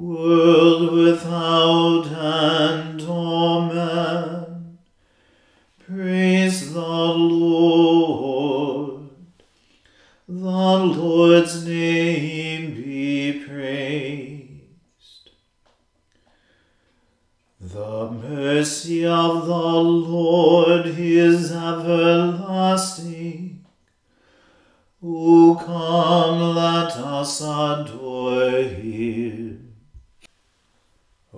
world without end. Amen. Praise the Lord. The Lord's name be praised. The mercy of the Lord is everlasting. O come, let us adore him.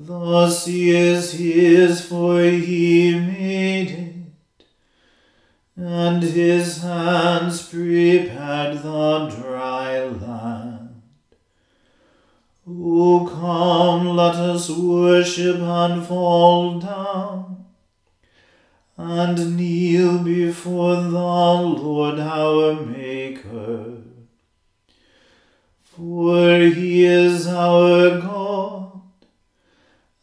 The sea is his, for he made it, and his hands prepared the dry land. O come, let us worship and fall down, and kneel before the Lord our Maker. For he is our God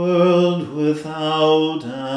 world without end.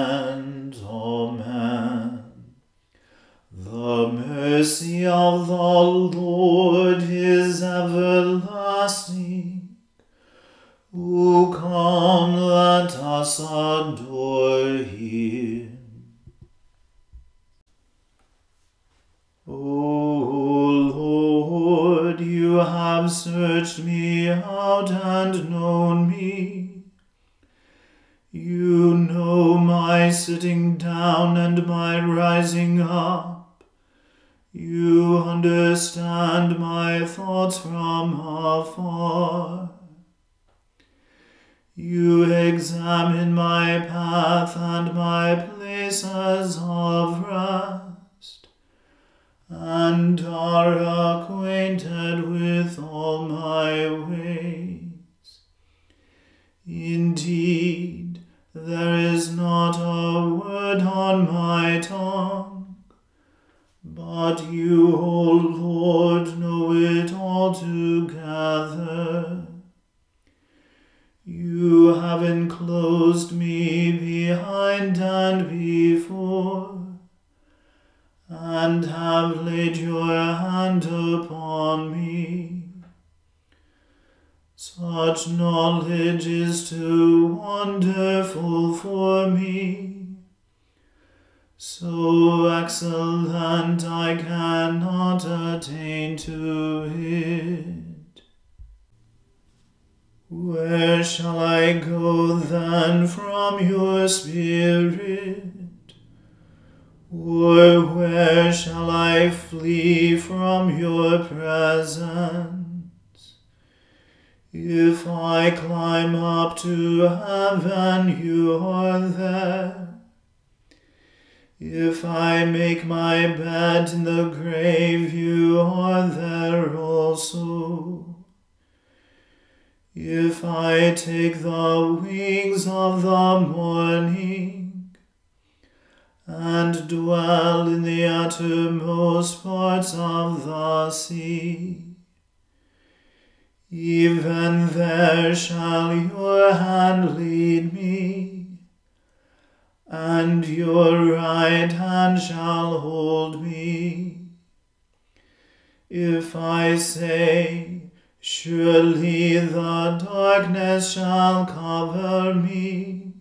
Acquainted with all my ways. Indeed, there is not a word on my tongue, but you, O Lord, know it all together. You have enclosed me behind and before and have laid your hand upon me. Such knowledge is too wonderful for me. So excellent I cannot attain to it. Where shall I go then from your Spirit? Or where shall I flee from your presence? If I climb up to heaven, you are there. If I make my bed in the grave, you are there also. If I take the wings of the morning, and dwell in the uttermost parts of the sea. Even there shall your hand lead me, and your right hand shall hold me. If I say, Surely the darkness shall cover me,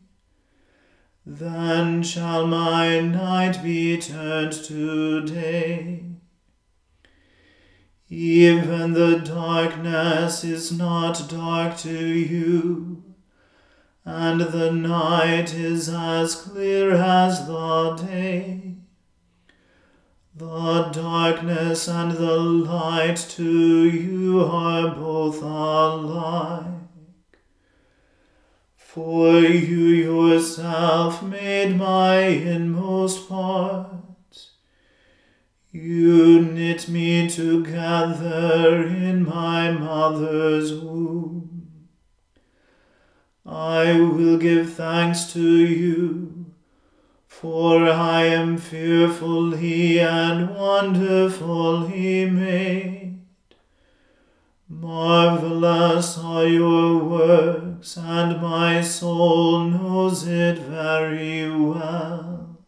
then shall my night be turned to day. Even the darkness is not dark to you, and the night is as clear as the day. The darkness and the light to you are both alike. For you yourself made my inmost parts. You knit me together in my mother's womb. I will give thanks to you, for I am fearfully and wonderfully made. Marvelous are your works, and my soul knows it very well.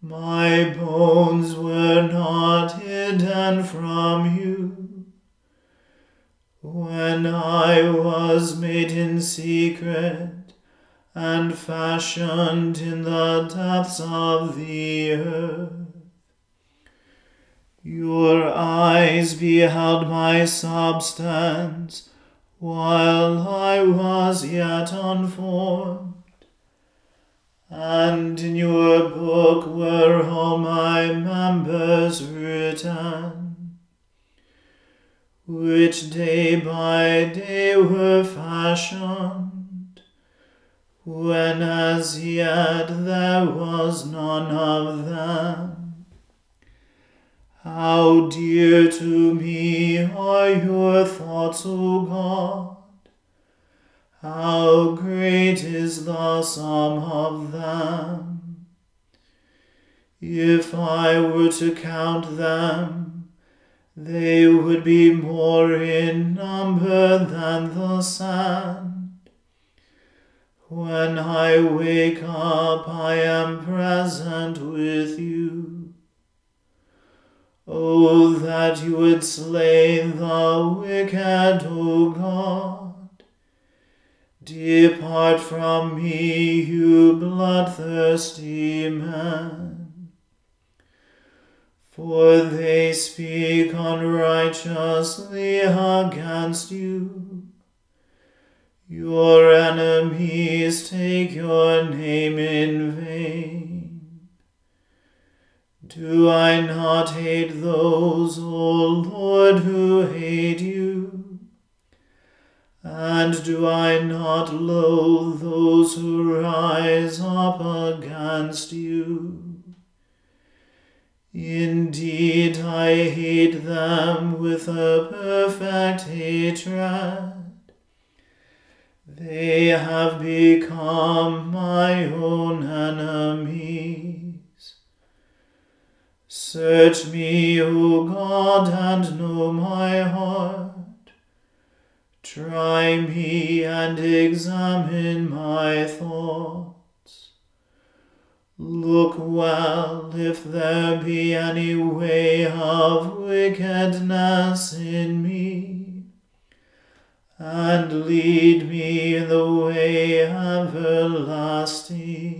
My bones were not hidden from you. When I was made in secret and fashioned in the depths of the earth, your eyes beheld my substance while I was yet unformed, and in your book were all my members written, which day by day were fashioned, when as yet there was none of them. How dear to me are your thoughts, O God! How great is the sum of them! If I were to count them, they would be more in number than the sand. When I wake up, I am present with you. Oh, that you would slay the wicked, O God. Depart from me, you bloodthirsty man. For they speak unrighteously against you. Your enemies take your name in vain. Do I not hate those, O Lord, who hate you? And do I not loathe those who rise up against you? Indeed, I hate them with a perfect hatred. They have become my own enemies. Search me, O God, and know my heart. Try me and examine my thoughts. Look well if there be any way of wickedness in me, and lead me in the way everlasting.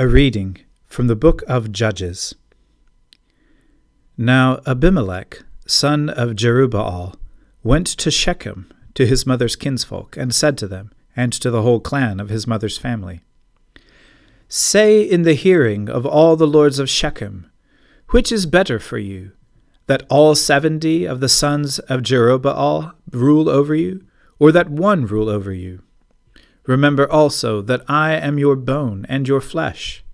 A reading from the book of Judges. Now Abimelech, son of Jerubbaal, went to Shechem to his mother's kinsfolk, and said to them, and to the whole clan of his mother's family, Say in the hearing of all the lords of Shechem, which is better for you, that all seventy of the sons of Jerubbaal rule over you, or that one rule over you? Remember also that I am your bone and your flesh.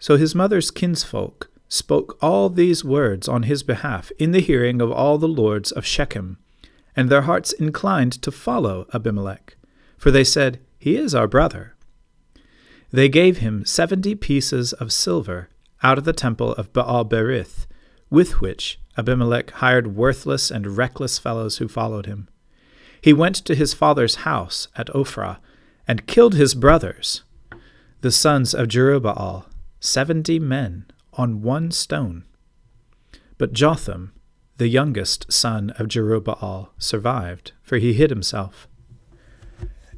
So his mother's kinsfolk spoke all these words on his behalf in the hearing of all the lords of Shechem, and their hearts inclined to follow Abimelech, for they said, He is our brother. They gave him seventy pieces of silver out of the temple of Baal Berith, with which Abimelech hired worthless and reckless fellows who followed him. He went to his father's house at Ophrah and killed his brothers, the sons of Jerubbaal, seventy men, on one stone. But Jotham, the youngest son of Jerubbaal, survived, for he hid himself.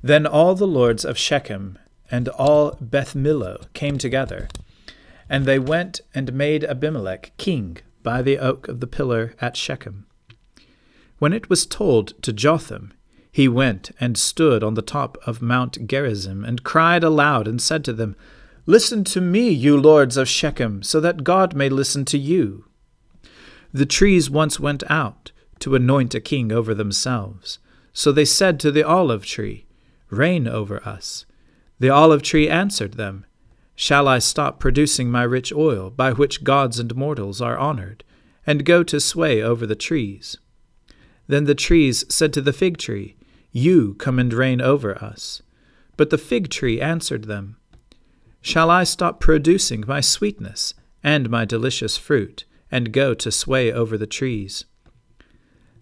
Then all the lords of Shechem and all Beth Millo came together, and they went and made Abimelech king by the oak of the pillar at Shechem. When it was told to Jotham, he went and stood on the top of Mount Gerizim, and cried aloud, and said to them, Listen to me, you lords of Shechem, so that God may listen to you. The trees once went out to anoint a king over themselves. So they said to the olive tree, Reign over us. The olive tree answered them, Shall I stop producing my rich oil, by which gods and mortals are honored, and go to sway over the trees? Then the trees said to the fig tree, You come and reign over us. But the fig tree answered them, Shall I stop producing my sweetness and my delicious fruit, and go to sway over the trees?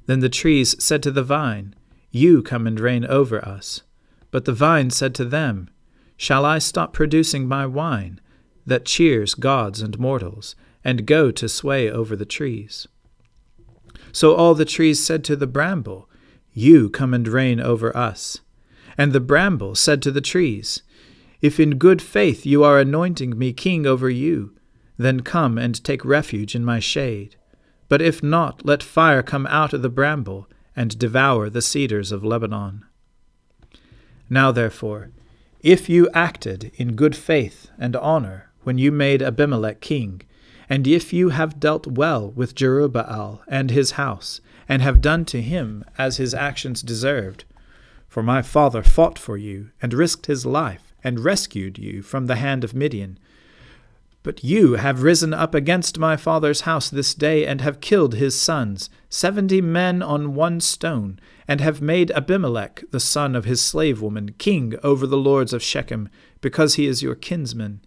Then the trees said to the vine, You come and reign over us. But the vine said to them, Shall I stop producing my wine, that cheers gods and mortals, and go to sway over the trees? So all the trees said to the bramble, You come and reign over us. And the bramble said to the trees, If in good faith you are anointing me king over you, then come and take refuge in my shade. But if not, let fire come out of the bramble, and devour the cedars of Lebanon. Now therefore, if you acted in good faith and honor when you made Abimelech king, and if you have dealt well with Jerubbaal and his house, and have done to him as his actions deserved, for my father fought for you, and risked his life, and rescued you from the hand of Midian, but you have risen up against my father's house this day, and have killed his sons, seventy men on one stone, and have made Abimelech, the son of his slave woman, king over the lords of Shechem, because he is your kinsman.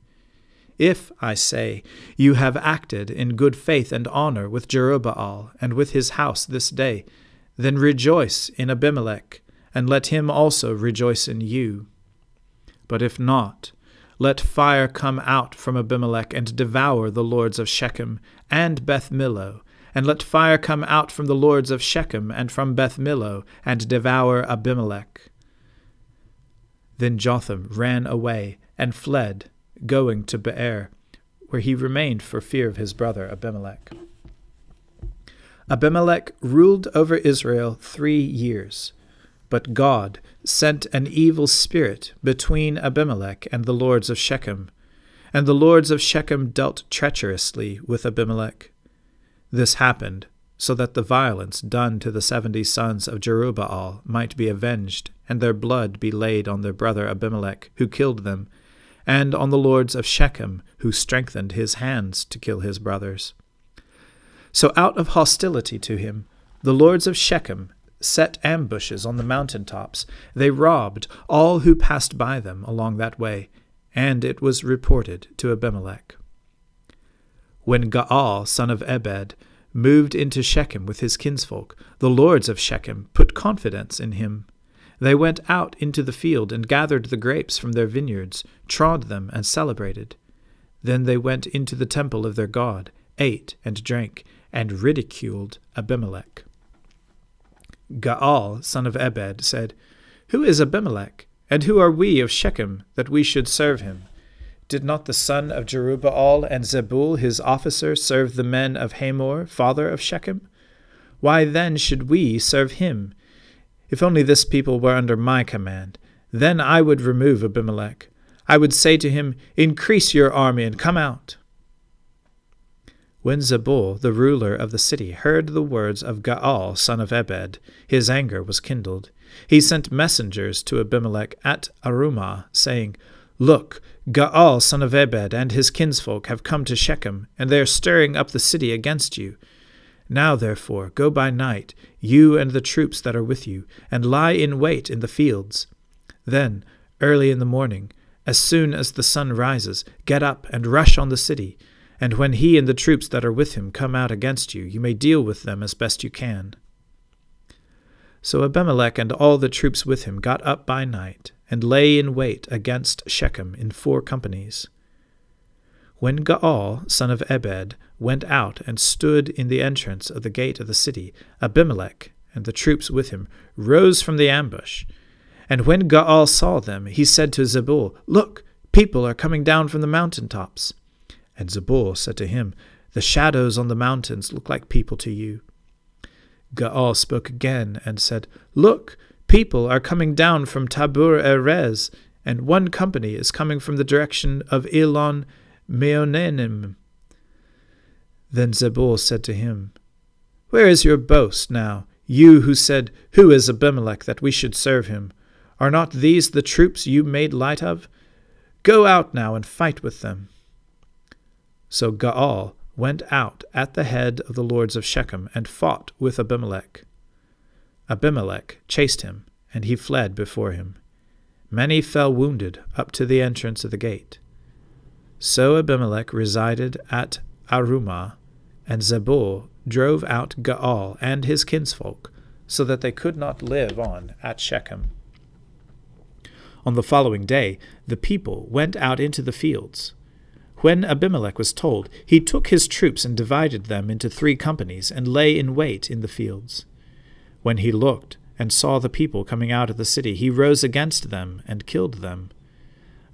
If, I say, you have acted in good faith and honor with Jerubbaal and with his house this day, then rejoice in Abimelech, and let him also rejoice in you. But if not, let fire come out from Abimelech and devour the lords of Shechem and Beth Millo, and let fire come out from the lords of Shechem and from Beth Millo, and devour Abimelech. Then Jotham ran away and fled, going to Beer, where he remained for fear of his brother Abimelech. Abimelech ruled over Israel three years. But God sent an evil spirit between Abimelech and the lords of Shechem, and the lords of Shechem dealt treacherously with Abimelech. This happened so that the violence done to the seventy sons of Jerubbaal might be avenged, and their blood be laid on their brother Abimelech, who killed them, and on the lords of Shechem, who strengthened his hands to kill his brothers. So out of hostility to him, the lords of Shechem set ambushes on the mountain tops. They robbed all who passed by them along that way, and it was reported to Abimelech. When Gaal, son of Ebed, moved into Shechem with his kinsfolk, the lords of Shechem put confidence in him. They went out into the field and gathered the grapes from their vineyards, trod them, and celebrated. Then they went into the temple of their God, ate and drank, and ridiculed Abimelech. Gaal, son of Ebed, said, Who is Abimelech, and who are we of Shechem, that we should serve him? Did not the son of Jerubbaal and Zebul his officer serve the men of Hamor, father of Shechem? Why then should we serve him? If only this people were under my command, then I would remove Abimelech. I would say to him, Increase your army and come out. When Zebul, the ruler of the city, heard the words of Gaal, son of Ebed, his anger was kindled. He sent messengers to Abimelech at Arumah, saying, Look, Gaal, son of Ebed, and his kinsfolk have come to Shechem, and they are stirring up the city against you. Now, therefore, go by night, you and the troops that are with you, and lie in wait in the fields. Then, early in the morning, as soon as the sun rises, get up and rush on the city and when he and the troops that are with him come out against you, you may deal with them as best you can. So Abimelech and all the troops with him got up by night, and lay in wait against Shechem in four companies. When Gaal, son of Ebed, went out and stood in the entrance of the gate of the city, Abimelech and the troops with him rose from the ambush. And when Gaal saw them, he said to Zebul, Look, people are coming down from the mountain tops. And Zebul said to him, The shadows on the mountains look like people to you. Gaal spoke again and said, Look, people are coming down from Tabbur Erez, and one company is coming from the direction of Elon Meonenim. Then Zebul said to him, Where is your boast now, you who said, Who is Abimelech that we should serve him? Are not these the troops you made light of? Go out now and fight with them. So Gaal went out at the head of the lords of Shechem and fought with Abimelech. Abimelech chased him, and he fled before him. Many fell wounded up to the entrance of the gate. So Abimelech resided at Arumah, and Zebul drove out Gaal and his kinsfolk, so that they could not live on at Shechem. On the following day, the people went out into the fields. When Abimelech was told, he took his troops and divided them into three companies, and lay in wait in the fields. When he looked and saw the people coming out of the city, he rose against them and killed them.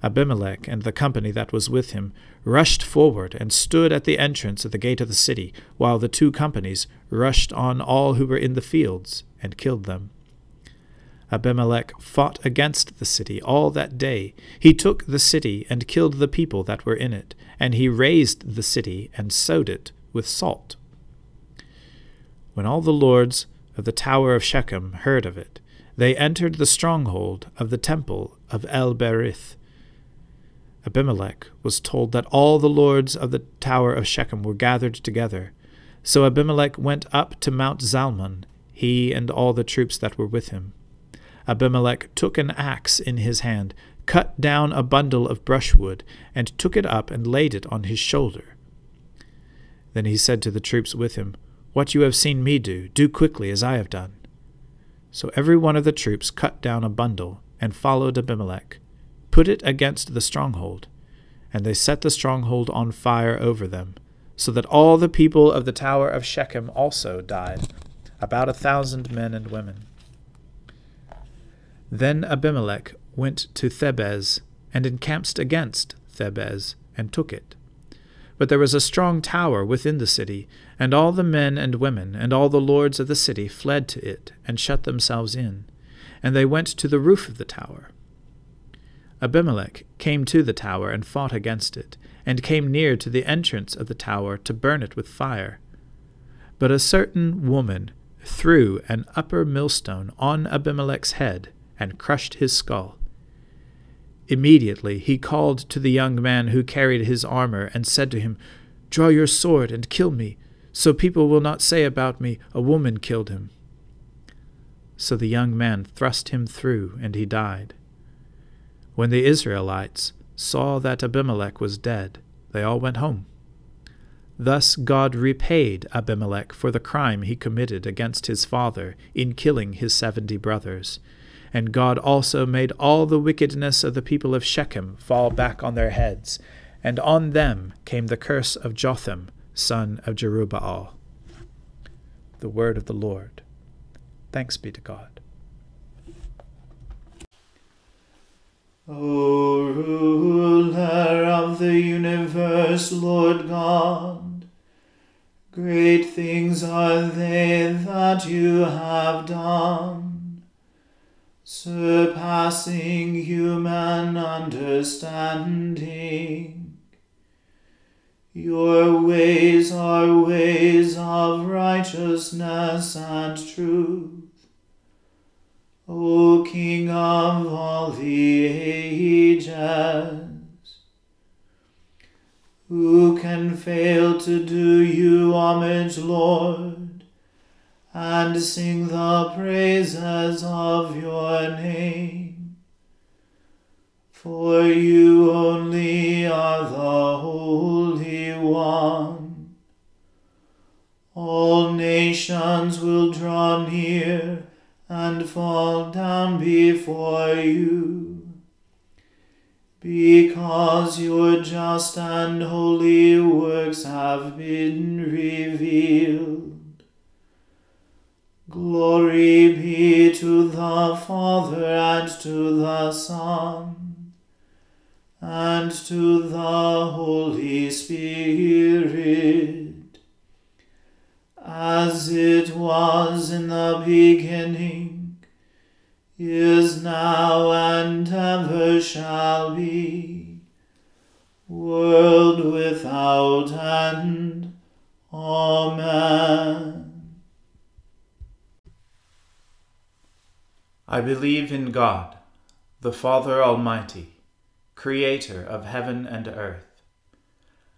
Abimelech and the company that was with him rushed forward and stood at the entrance of the gate of the city, while the two companies rushed on all who were in the fields and killed them. Abimelech fought against the city all that day. He took the city and killed the people that were in it, and he razed the city and sowed it with salt. When all the lords of the tower of Shechem heard of it, they entered the stronghold of the temple of El Berith. Abimelech was told that all the lords of the tower of Shechem were gathered together. So Abimelech went up to Mount Zalmon, he and all the troops that were with him. Abimelech took an axe in his hand, cut down a bundle of brushwood, and took it up and laid it on his shoulder. Then he said to the troops with him, What you have seen me do, do quickly as I have done. So every one of the troops cut down a bundle and followed Abimelech, put it against the stronghold, and they set the stronghold on fire over them, so that all the people of the tower of Shechem also died, about a thousand men and women. Then Abimelech went to Thebez, and encamped against Thebez, and took it. But there was a strong tower within the city, and all the men and women, and all the lords of the city fled to it, and shut themselves in. And they went to the roof of the tower. Abimelech came to the tower and fought against it, and came near to the entrance of the tower to burn it with fire. But a certain woman threw an upper millstone on Abimelech's head, and crushed his skull. Immediately he called to the young man who carried his armor, and said to him, Draw your sword and kill me, so people will not say about me, A woman killed him. So the young man thrust him through, and he died. When the Israelites saw that Abimelech was dead, they all went home. Thus God repaid Abimelech for the crime he committed against his father in killing his seventy brothers. And God also made all the wickedness of the people of Shechem fall back on their heads, and on them came the curse of Jotham, son of Jerubbaal. The word of the Lord. Thanks be to God. O ruler of the universe, Lord God, great things are they that you have done, surpassing human understanding. Your ways are ways of righteousness and truth. O King of all the ages, who can fail to do you homage, Lord, and sing the praises of your name? For you only are the Holy One. All nations will draw near and fall down before you. Because your just and holy works have been revealed. Glory be to the Father and to the Son and to the Holy Spirit as it was in the beginning, is now, and ever shall be, world without end. Amen. I believe in God, the Father Almighty, creator of heaven and earth.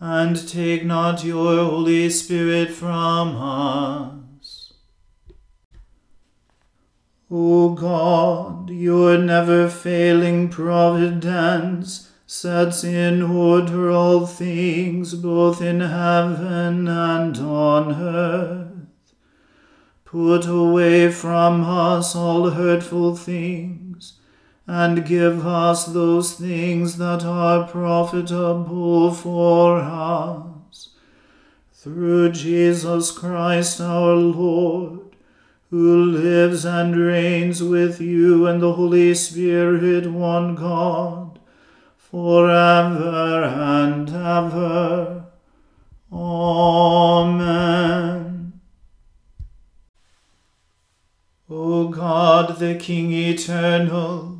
and take not your Holy Spirit from us. O God, your never failing providence sets in order all things both in heaven and on earth. Put away from us all hurtful things and give us those things that are profitable for us. Through Jesus Christ our Lord, who lives and reigns with you and the Holy Spirit, one God, forever and ever. Amen. O God, the King eternal,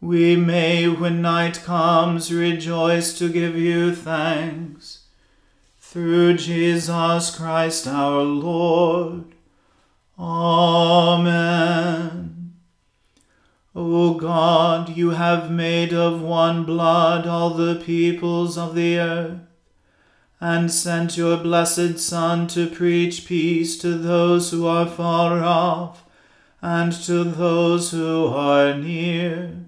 we may, when night comes, rejoice to give you thanks. Through Jesus Christ our Lord. Amen. O God, you have made of one blood all the peoples of the earth, and sent your blessed Son to preach peace to those who are far off, and to those who are near.